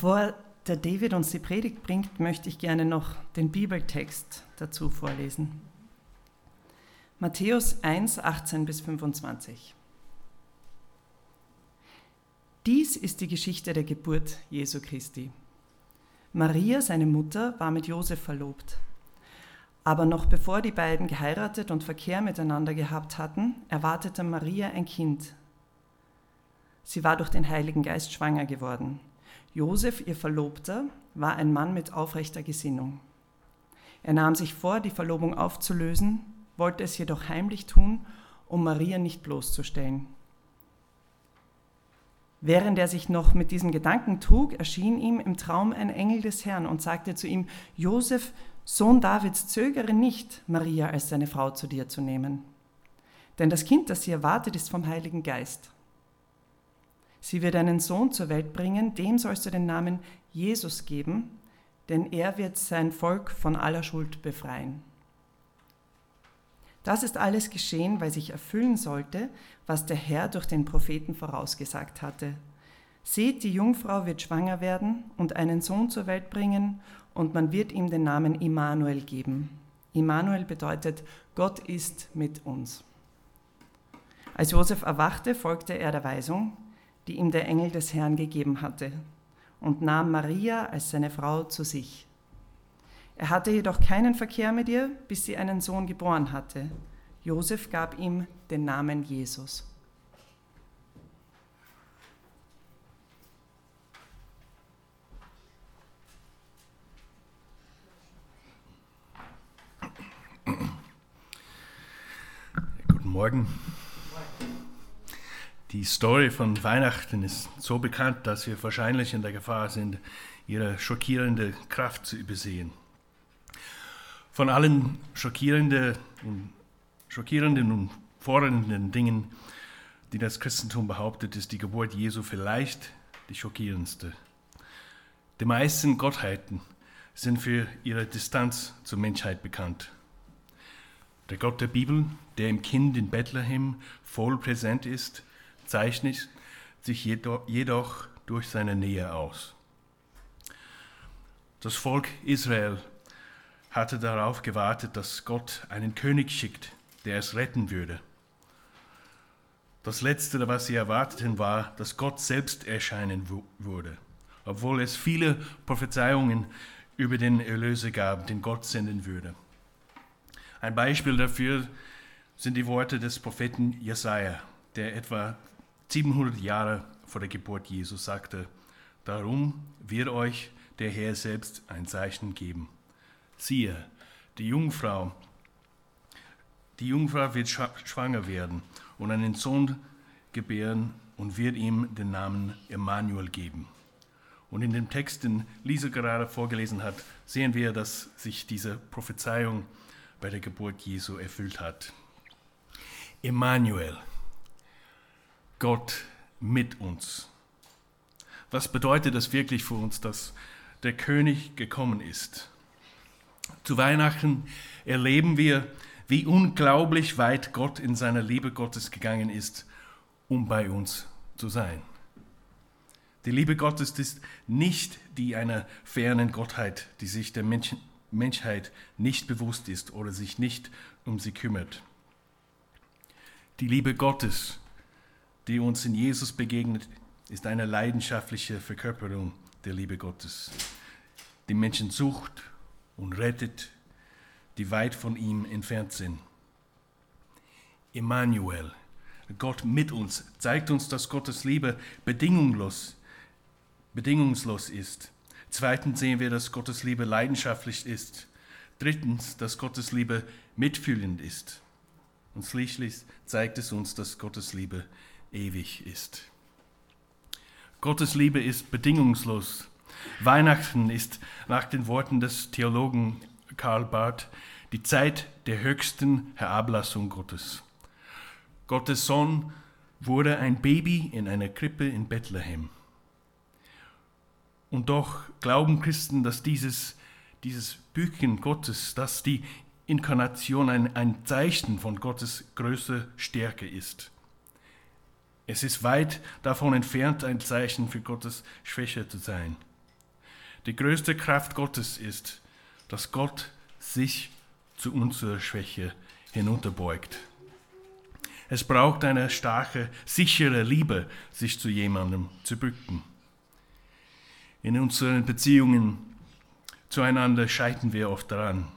Bevor der David uns die Predigt bringt, möchte ich gerne noch den Bibeltext dazu vorlesen. Matthäus 1, 18 bis 25. Dies ist die Geschichte der Geburt Jesu Christi. Maria, seine Mutter, war mit Josef verlobt. Aber noch bevor die beiden geheiratet und Verkehr miteinander gehabt hatten, erwartete Maria ein Kind. Sie war durch den Heiligen Geist schwanger geworden. Josef, ihr Verlobter, war ein Mann mit aufrechter Gesinnung. Er nahm sich vor, die Verlobung aufzulösen, wollte es jedoch heimlich tun, um Maria nicht bloßzustellen. Während er sich noch mit diesem Gedanken trug, erschien ihm im Traum ein Engel des Herrn und sagte zu ihm, Josef, Sohn Davids, zögere nicht, Maria als seine Frau zu dir zu nehmen. Denn das Kind, das sie erwartet, ist vom Heiligen Geist. Sie wird einen Sohn zur Welt bringen, dem sollst du den Namen Jesus geben, denn er wird sein Volk von aller Schuld befreien. Das ist alles geschehen, weil sich erfüllen sollte, was der Herr durch den Propheten vorausgesagt hatte. Seht, die Jungfrau wird schwanger werden und einen Sohn zur Welt bringen, und man wird ihm den Namen Immanuel geben. Immanuel bedeutet, Gott ist mit uns. Als Josef erwachte, folgte er der Weisung, die ihm der Engel des Herrn gegeben hatte, und nahm Maria als seine Frau zu sich. Er hatte jedoch keinen Verkehr mit ihr, bis sie einen Sohn geboren hatte. Josef gab ihm den Namen Jesus. Guten Morgen. Die Story von Weihnachten ist so bekannt, dass wir wahrscheinlich in der Gefahr sind, ihre schockierende Kraft zu übersehen. Von allen schockierenden und, schockierenden und fordernden Dingen, die das Christentum behauptet, ist die Geburt Jesu vielleicht die schockierendste. Die meisten Gottheiten sind für ihre Distanz zur Menschheit bekannt. Der Gott der Bibel, der im Kind in Bethlehem voll präsent ist, zeichnet sich jedoch durch seine Nähe aus. Das Volk Israel hatte darauf gewartet, dass Gott einen König schickt, der es retten würde. Das Letzte, was sie erwarteten, war, dass Gott selbst erscheinen würde, obwohl es viele Prophezeiungen über den Erlöser gab, den Gott senden würde. Ein Beispiel dafür sind die Worte des Propheten Jesaja, der etwa 700 Jahre vor der Geburt Jesu sagte, darum wird euch der Herr selbst ein Zeichen geben. Siehe, die Jungfrau, die Jungfrau wird schwanger werden und einen Sohn gebären und wird ihm den Namen Emmanuel geben. Und in dem Text, den Lisa gerade vorgelesen hat, sehen wir, dass sich diese Prophezeiung bei der Geburt Jesu erfüllt hat. Emmanuel, Gott mit uns. Was bedeutet das wirklich für uns, dass der König gekommen ist? Zu Weihnachten erleben wir, wie unglaublich weit Gott in seiner Liebe Gottes gegangen ist, um bei uns zu sein. Die Liebe Gottes ist nicht die einer fernen Gottheit, die sich der Mensch, Menschheit nicht bewusst ist oder sich nicht um sie kümmert. Die Liebe Gottes die uns in Jesus begegnet, ist eine leidenschaftliche Verkörperung der Liebe Gottes, die Menschen sucht und rettet, die weit von ihm entfernt sind. Emmanuel, Gott mit uns, zeigt uns, dass Gottes Liebe bedingungslos, bedingungslos ist. Zweitens sehen wir, dass Gottes Liebe leidenschaftlich ist. Drittens, dass Gottes Liebe mitfühlend ist. Und schließlich zeigt es uns, dass Gottes Liebe ewig ist. Gottes Liebe ist bedingungslos. Weihnachten ist nach den Worten des Theologen Karl Barth die Zeit der höchsten Herablassung Gottes. Gottes Sohn wurde ein Baby in einer Krippe in Bethlehem. Und doch glauben Christen, dass dieses, dieses Büchchen Gottes, dass die Inkarnation ein, ein Zeichen von Gottes größer Stärke ist. Es ist weit davon entfernt, ein Zeichen für Gottes Schwäche zu sein. Die größte Kraft Gottes ist, dass Gott sich zu unserer Schwäche hinunterbeugt. Es braucht eine starke, sichere Liebe, sich zu jemandem zu bücken. In unseren Beziehungen zueinander scheitern wir oft daran.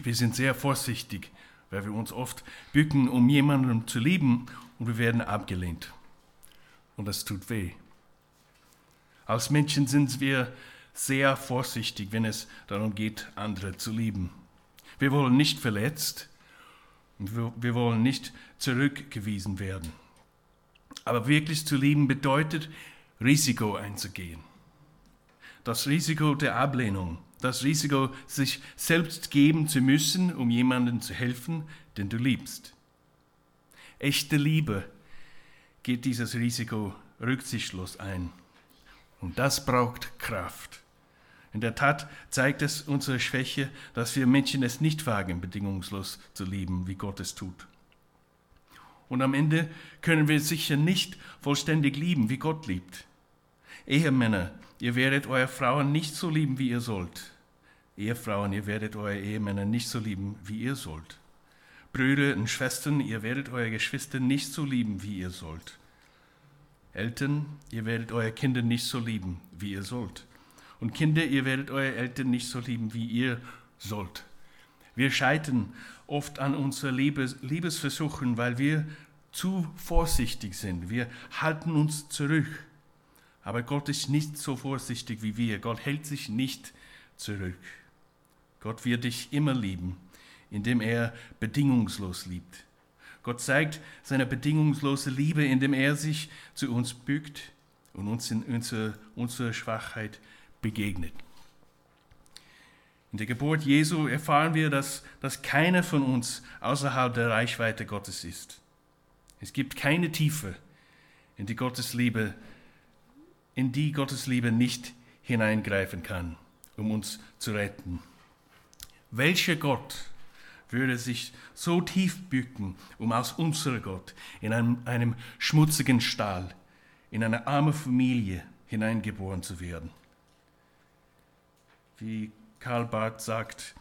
Wir sind sehr vorsichtig, weil wir uns oft bücken, um jemanden zu lieben und wir werden abgelehnt. Und das tut weh. Als Menschen sind wir sehr vorsichtig, wenn es darum geht, andere zu lieben. Wir wollen nicht verletzt und wir wollen nicht zurückgewiesen werden. Aber wirklich zu lieben bedeutet, Risiko einzugehen. Das Risiko der Ablehnung, das Risiko, sich selbst geben zu müssen, um jemandem zu helfen, den du liebst. Echte Liebe geht dieses Risiko rücksichtslos ein. Und das braucht Kraft. In der Tat zeigt es unsere Schwäche, dass wir Menschen es nicht wagen, bedingungslos zu lieben, wie Gott es tut. Und am Ende können wir sicher nicht vollständig lieben, wie Gott liebt. Ehemänner, ihr werdet eure Frauen nicht so lieben, wie ihr sollt. Ehefrauen, ihr werdet eure Ehemänner nicht so lieben, wie ihr sollt. Brüder und Schwestern, ihr werdet eure Geschwister nicht so lieben, wie ihr sollt. Eltern, ihr werdet eure Kinder nicht so lieben, wie ihr sollt. Und Kinder, ihr werdet eure Eltern nicht so lieben, wie ihr sollt. Wir scheitern oft an unseren Liebes Liebesversuchen, weil wir zu vorsichtig sind. Wir halten uns zurück. Aber Gott ist nicht so vorsichtig wie wir. Gott hält sich nicht zurück. Gott wird dich immer lieben, indem er bedingungslos liebt. Gott zeigt seine bedingungslose Liebe, indem er sich zu uns bückt und uns in unserer, unserer Schwachheit begegnet. In der Geburt Jesu erfahren wir, dass, dass keiner von uns außerhalb der Reichweite Gottes ist. Es gibt keine Tiefe, in die Gottes Liebe, in die Gottes Liebe nicht hineingreifen kann, um uns zu retten. Welcher Gott würde sich so tief bücken, um aus unserem Gott in einem, einem schmutzigen Stall, in eine arme Familie hineingeboren zu werden? Wie Karl Barth sagt,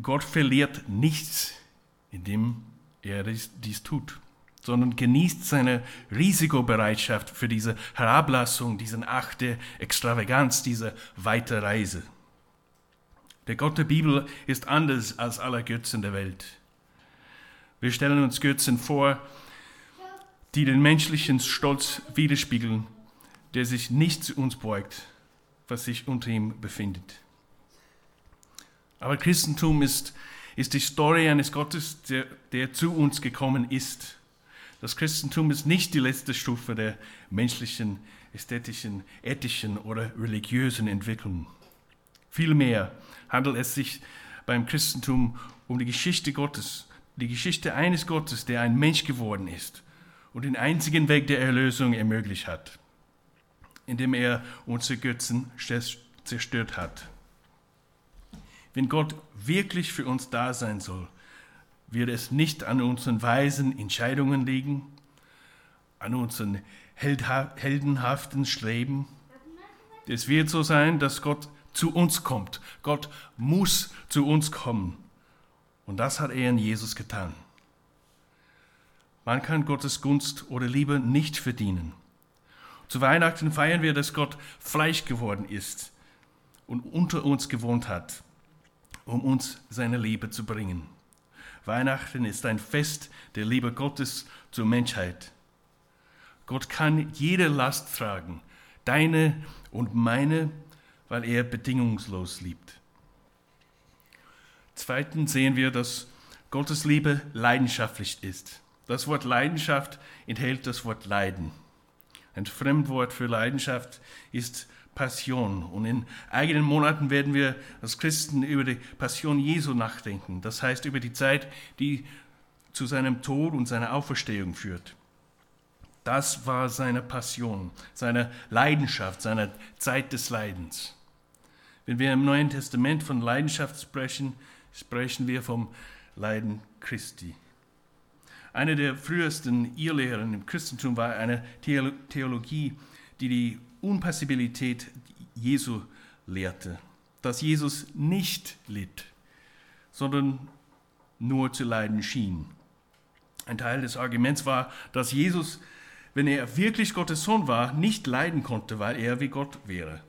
Gott verliert nichts, indem er dies tut, sondern genießt seine Risikobereitschaft für diese Herablassung, diesen der Extravaganz, diese weite Reise. Der Gott der Bibel ist anders als alle Götzen der Welt. Wir stellen uns Götzen vor, die den menschlichen Stolz widerspiegeln, der sich nicht zu uns beugt, was sich unter ihm befindet. Aber Christentum ist, ist die Story eines Gottes, der, der zu uns gekommen ist. Das Christentum ist nicht die letzte Stufe der menschlichen, ästhetischen, ethischen oder religiösen Entwicklung. Vielmehr handelt es sich beim Christentum um die Geschichte Gottes, die Geschichte eines Gottes, der ein Mensch geworden ist und den einzigen Weg der Erlösung ermöglicht hat, indem er unsere Götzen zerstört hat. Wenn Gott wirklich für uns da sein soll, wird es nicht an unseren weisen Entscheidungen liegen, an unseren heldenhaften Streben. Es wird so sein, dass Gott zu uns kommt. Gott muss zu uns kommen. Und das hat er in Jesus getan. Man kann Gottes Gunst oder Liebe nicht verdienen. Zu Weihnachten feiern wir, dass Gott Fleisch geworden ist und unter uns gewohnt hat um uns seine Liebe zu bringen. Weihnachten ist ein Fest der Liebe Gottes zur Menschheit. Gott kann jede Last tragen, deine und meine, weil er bedingungslos liebt. Zweitens sehen wir, dass Gottes Liebe leidenschaftlich ist. Das Wort Leidenschaft enthält das Wort Leiden. Ein Fremdwort für Leidenschaft ist Passion. Und in eigenen Monaten werden wir als Christen über die Passion Jesu nachdenken. Das heißt über die Zeit, die zu seinem Tod und seiner Auferstehung führt. Das war seine Passion, seine Leidenschaft, seine Zeit des Leidens. Wenn wir im Neuen Testament von Leidenschaft sprechen, sprechen wir vom Leiden Christi. Eine der frühesten Irrlehren im Christentum war eine Theologie, die die Unpassibilität Jesu lehrte, dass Jesus nicht litt, sondern nur zu leiden schien. Ein Teil des Arguments war, dass Jesus, wenn er wirklich Gottes Sohn war, nicht leiden konnte, weil er wie Gott wäre.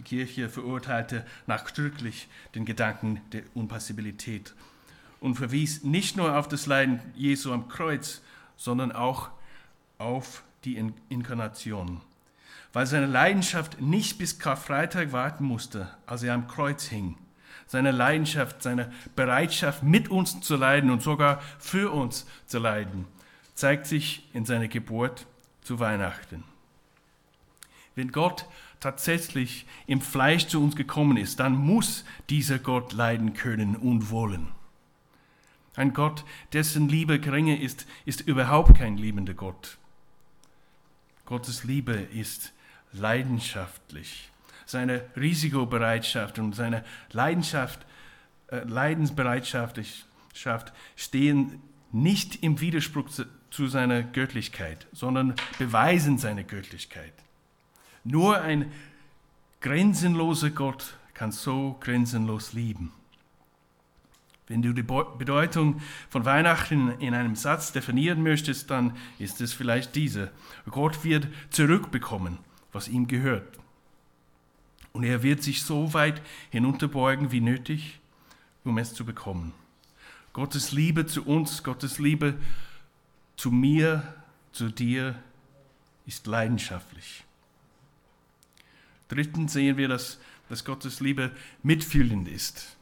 Die Kirche verurteilte nachdrücklich den Gedanken der Unpassibilität und verwies nicht nur auf das Leiden Jesu am Kreuz, sondern auch auf die Inkarnation. Weil seine Leidenschaft nicht bis Karfreitag warten musste, als er am Kreuz hing. Seine Leidenschaft, seine Bereitschaft, mit uns zu leiden und sogar für uns zu leiden, zeigt sich in seiner Geburt zu Weihnachten. Wenn Gott tatsächlich im Fleisch zu uns gekommen ist, dann muss dieser Gott leiden können und wollen. Ein Gott, dessen Liebe geringer ist, ist überhaupt kein liebender Gott. Gottes Liebe ist leidenschaftlich. Seine Risikobereitschaft und seine Leidenschaft, äh, Leidensbereitschaft stehen nicht im Widerspruch zu, zu seiner Göttlichkeit, sondern beweisen seine Göttlichkeit. Nur ein grenzenloser Gott kann so grenzenlos lieben. Wenn du die Bedeutung von Weihnachten in einem Satz definieren möchtest, dann ist es vielleicht diese. Gott wird zurückbekommen, was ihm gehört. Und er wird sich so weit hinunterbeugen wie nötig, um es zu bekommen. Gottes Liebe zu uns, Gottes Liebe zu mir, zu dir ist leidenschaftlich. Drittens sehen wir, dass, dass Gottes Liebe mitfühlend ist.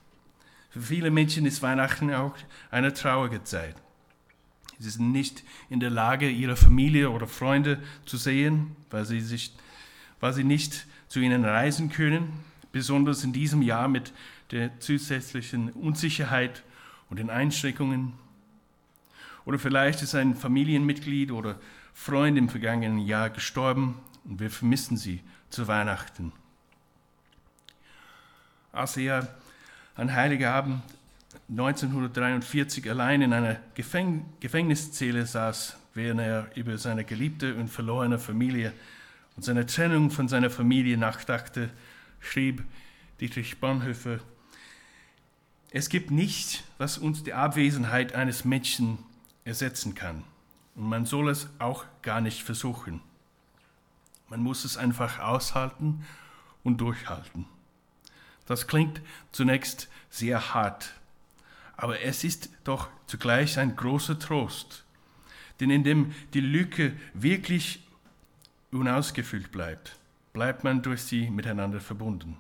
Für viele Menschen ist Weihnachten auch eine traurige Zeit. Sie sind nicht in der Lage, ihre Familie oder Freunde zu sehen, weil sie, sich, weil sie nicht zu ihnen reisen können, besonders in diesem Jahr mit der zusätzlichen Unsicherheit und den Einschränkungen. Oder vielleicht ist ein Familienmitglied oder Freund im vergangenen Jahr gestorben und wir vermissen sie zu Weihnachten. Als er an Heiligabend 1943 allein in einer Gefäng Gefängniszelle saß, während er über seine geliebte und verlorene Familie und seine Trennung von seiner Familie nachdachte, schrieb Dietrich Bonhoeffer, es gibt nichts, was uns die Abwesenheit eines Menschen ersetzen kann. Und man soll es auch gar nicht versuchen. Man muss es einfach aushalten und durchhalten. Das klingt zunächst sehr hart, aber es ist doch zugleich ein großer Trost, denn indem die Lücke wirklich unausgefüllt bleibt, bleibt man durch sie miteinander verbunden.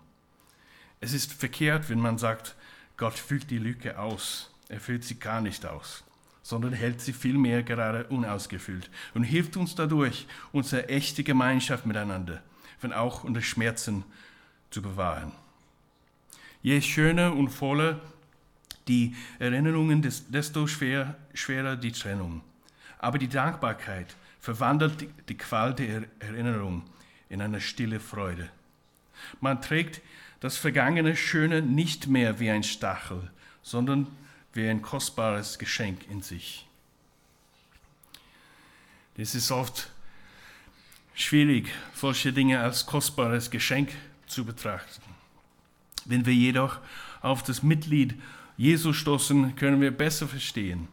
Es ist verkehrt, wenn man sagt, Gott füllt die Lücke aus, er füllt sie gar nicht aus sondern hält sie vielmehr gerade unausgefüllt und hilft uns dadurch, unsere echte Gemeinschaft miteinander, wenn auch unter Schmerzen, zu bewahren. Je schöner und voller die Erinnerungen, desto schwer, schwerer die Trennung. Aber die Dankbarkeit verwandelt die Qual der Erinnerung in eine stille Freude. Man trägt das vergangene Schöne nicht mehr wie ein Stachel, sondern wie ein kostbares Geschenk in sich. Es ist oft schwierig, solche Dinge als kostbares Geschenk zu betrachten. Wenn wir jedoch auf das Mitglied Jesu stoßen, können wir besser verstehen,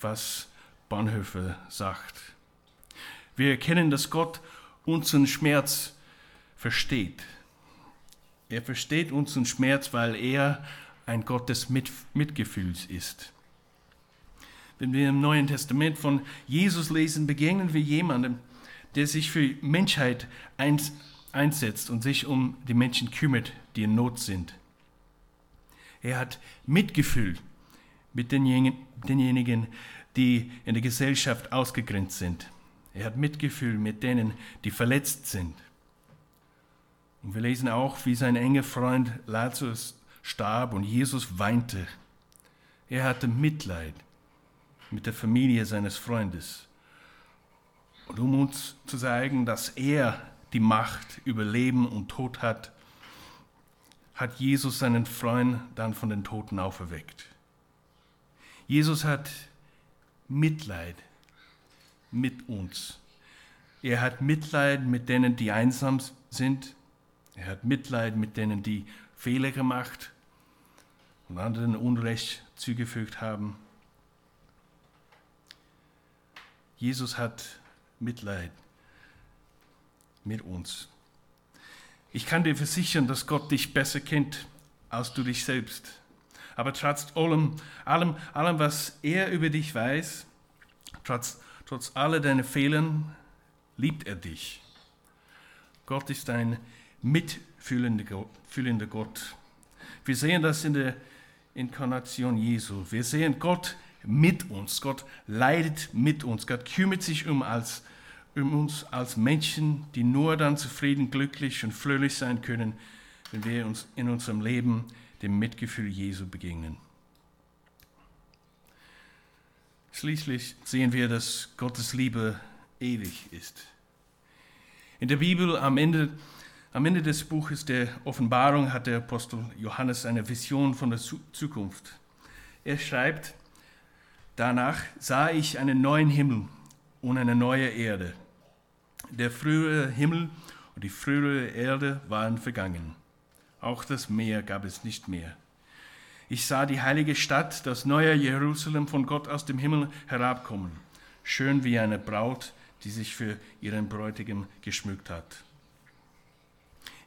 was Bonhoeffer sagt. Wir erkennen, dass Gott unseren Schmerz versteht. Er versteht unseren Schmerz, weil er ein Gott des Mit Mitgefühls ist. Wenn wir im Neuen Testament von Jesus lesen, begegnen wir jemandem, der sich für Menschheit einsetzt und sich um die Menschen kümmert, die in Not sind. Er hat Mitgefühl mit denjenigen, die in der Gesellschaft ausgegrenzt sind. Er hat Mitgefühl mit denen, die verletzt sind. Und wir lesen auch, wie sein enger Freund Lazarus starb und Jesus weinte. Er hatte Mitleid mit der Familie seines Freundes. Und um uns zu zeigen, dass er die Macht über Leben und Tod hat, hat Jesus seinen Freund dann von den Toten auferweckt. Jesus hat Mitleid mit uns. Er hat Mitleid mit denen, die einsam sind. Er hat Mitleid mit denen, die Fehler gemacht und anderen Unrecht zugefügt haben. Jesus hat Mitleid mit uns. Ich kann dir versichern, dass Gott dich besser kennt als du dich selbst. Aber trotz allem, allem, allem was er über dich weiß, trotz, trotz aller deiner Fehlern, liebt er dich. Gott ist ein mitfühlender Gott. Wir sehen das in der Inkarnation Jesu. Wir sehen Gott mit uns. Gott leidet mit uns. Gott kümmert sich um, als, um uns als Menschen, die nur dann zufrieden, glücklich und fröhlich sein können, wenn wir uns in unserem Leben dem Mitgefühl Jesu begegnen. Schließlich sehen wir, dass Gottes Liebe ewig ist. In der Bibel am Ende, am Ende des Buches der Offenbarung hat der Apostel Johannes eine Vision von der Zukunft. Er schreibt, danach sah ich einen neuen Himmel und eine neue Erde. Der frühere Himmel und die frühere Erde waren vergangen. Auch das Meer gab es nicht mehr. Ich sah die heilige Stadt, das neue Jerusalem von Gott aus dem Himmel herabkommen, schön wie eine Braut, die sich für ihren Bräutigam geschmückt hat.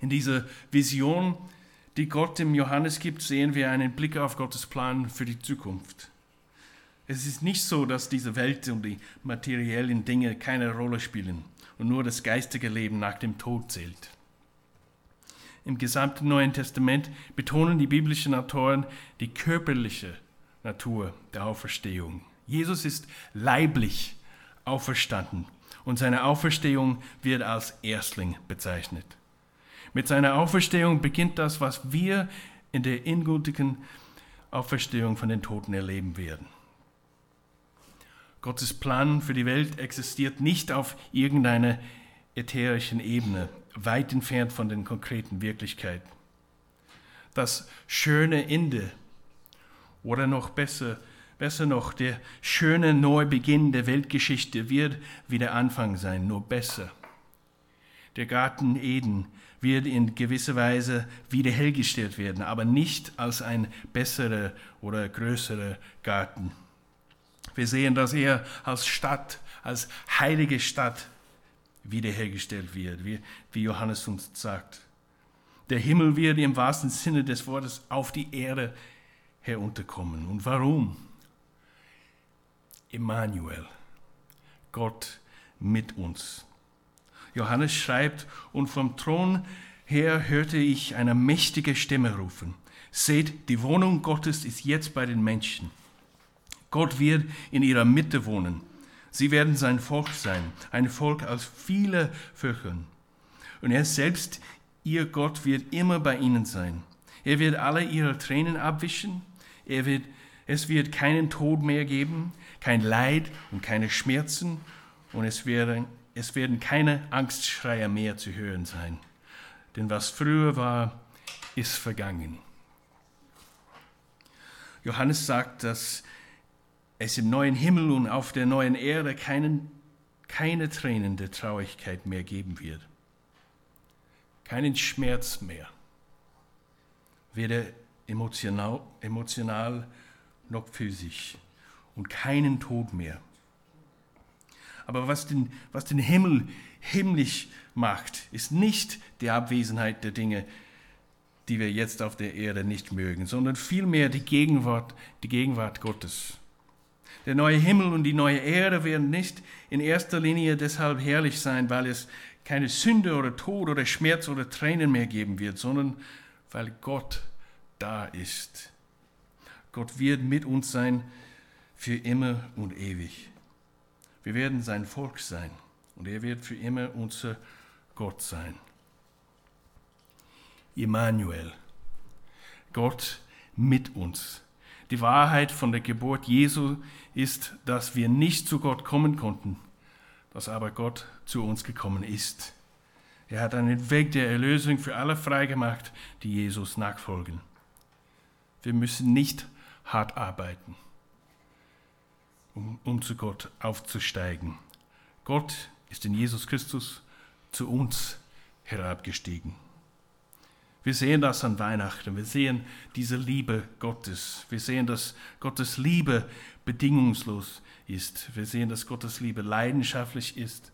In dieser Vision, die Gott dem Johannes gibt, sehen wir einen Blick auf Gottes Plan für die Zukunft. Es ist nicht so, dass diese Welt und die materiellen Dinge keine Rolle spielen und nur das geistige Leben nach dem Tod zählt. Im gesamten Neuen Testament betonen die biblischen Autoren die körperliche Natur der Auferstehung. Jesus ist leiblich auferstanden und seine Auferstehung wird als Erstling bezeichnet. Mit seiner Auferstehung beginnt das, was wir in der endgültigen Auferstehung von den Toten erleben werden. Gottes Plan für die Welt existiert nicht auf irgendeiner ätherischen Ebene, weit entfernt von den konkreten Wirklichkeiten. Das schöne Ende oder noch besser, Besser noch, der schöne Neubeginn der Weltgeschichte wird wie der Anfang sein, nur besser. Der Garten Eden wird in gewisser Weise wiederhergestellt werden, aber nicht als ein besserer oder größerer Garten. Wir sehen, dass er als Stadt, als heilige Stadt wiederhergestellt wird, wie, Johannes uns sagt. Der Himmel wird im wahrsten Sinne des Wortes auf die Erde herunterkommen. Und warum? Emmanuel, Gott mit uns. Johannes schreibt, und vom Thron her hörte ich eine mächtige Stimme rufen. Seht, die Wohnung Gottes ist jetzt bei den Menschen. Gott wird in ihrer Mitte wohnen. Sie werden sein Volk sein, ein Volk aus vielen Völkern. Und er selbst, ihr Gott, wird immer bei ihnen sein. Er wird alle ihre Tränen abwischen. Er wird, es wird keinen Tod mehr geben, kein Leid und keine Schmerzen und es werden, es werden keine Angstschreier mehr zu hören sein. Denn was früher war, ist vergangen. Johannes sagt, dass es im neuen Himmel und auf der neuen Erde keinen, keine Tränen der Traurigkeit mehr geben wird. Keinen Schmerz mehr. Weder emotional, emotional noch physisch und keinen Tod mehr. Aber was den, was den Himmel himmlisch macht, ist nicht die Abwesenheit der Dinge, die wir jetzt auf der Erde nicht mögen, sondern vielmehr die Gegenwart, die Gegenwart Gottes. Der neue Himmel und die neue Erde werden nicht in erster Linie deshalb herrlich sein, weil es keine Sünde oder Tod oder Schmerz oder Tränen mehr geben wird, sondern weil Gott da ist. Gott wird mit uns sein für immer und ewig. Wir werden sein Volk sein und er wird für immer unser Gott sein. Immanuel, Gott mit uns. Die Wahrheit von der Geburt Jesu ist, dass wir nicht zu Gott kommen konnten, dass aber Gott zu uns gekommen ist. Er hat einen Weg der Erlösung für alle freigemacht, die Jesus nachfolgen. Wir müssen nicht hart arbeiten um, zu Gott aufzusteigen. Gott ist in Jesus Christus zu uns herabgestiegen. Wir sehen das an Weihnachten. Wir sehen diese Liebe Gottes. Wir sehen, dass Gottes Liebe bedingungslos ist. Wir sehen, dass Gottes Liebe leidenschaftlich ist,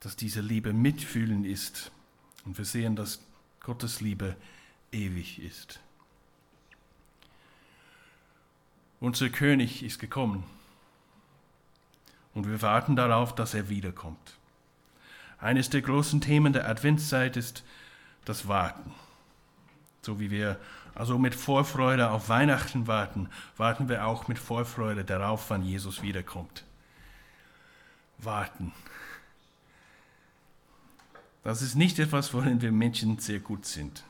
dass diese Liebe mitfühlen ist. Und wir sehen, dass Gottes Liebe ewig ist. Unser König ist gekommen und wir warten darauf, dass er wiederkommt. Eines der großen Themen der Adventszeit ist das Warten. So wie wir also mit Vorfreude auf Weihnachten warten, warten wir auch mit Vorfreude darauf, wann Jesus wiederkommt. Warten. Das ist nicht etwas, worin wir Menschen sehr gut sind.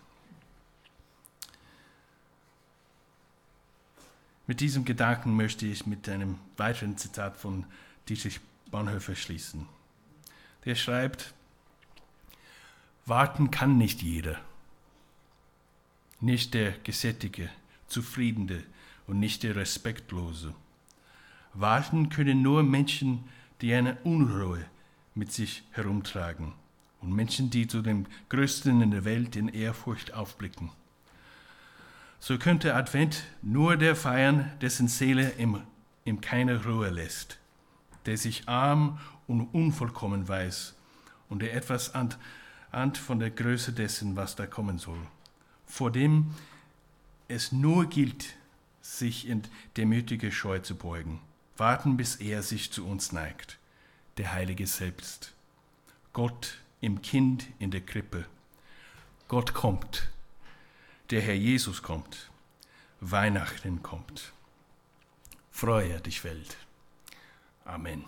Mit diesem Gedanken möchte ich mit einem weiteren Zitat von Dietrich Bonhoeffer schließen. Der schreibt, Warten kann nicht jeder, nicht der Gesättige, Zufriedene und nicht der Respektlose. Warten können nur Menschen, die eine Unruhe mit sich herumtragen und Menschen, die zu dem Größten in der Welt in Ehrfurcht aufblicken. So könnte Advent nur der feiern, dessen Seele ihm, ihm keine Ruhe lässt, der sich arm und unvollkommen weiß und der etwas ahnt, ahnt von der Größe dessen, was da kommen soll, vor dem es nur gilt, sich in demütige Scheu zu beugen, warten, bis er sich zu uns neigt, der Heilige selbst. Gott im Kind in der Krippe. Gott kommt der Herr Jesus kommt, Weihnachten kommt. Freue dich, Welt. Amen.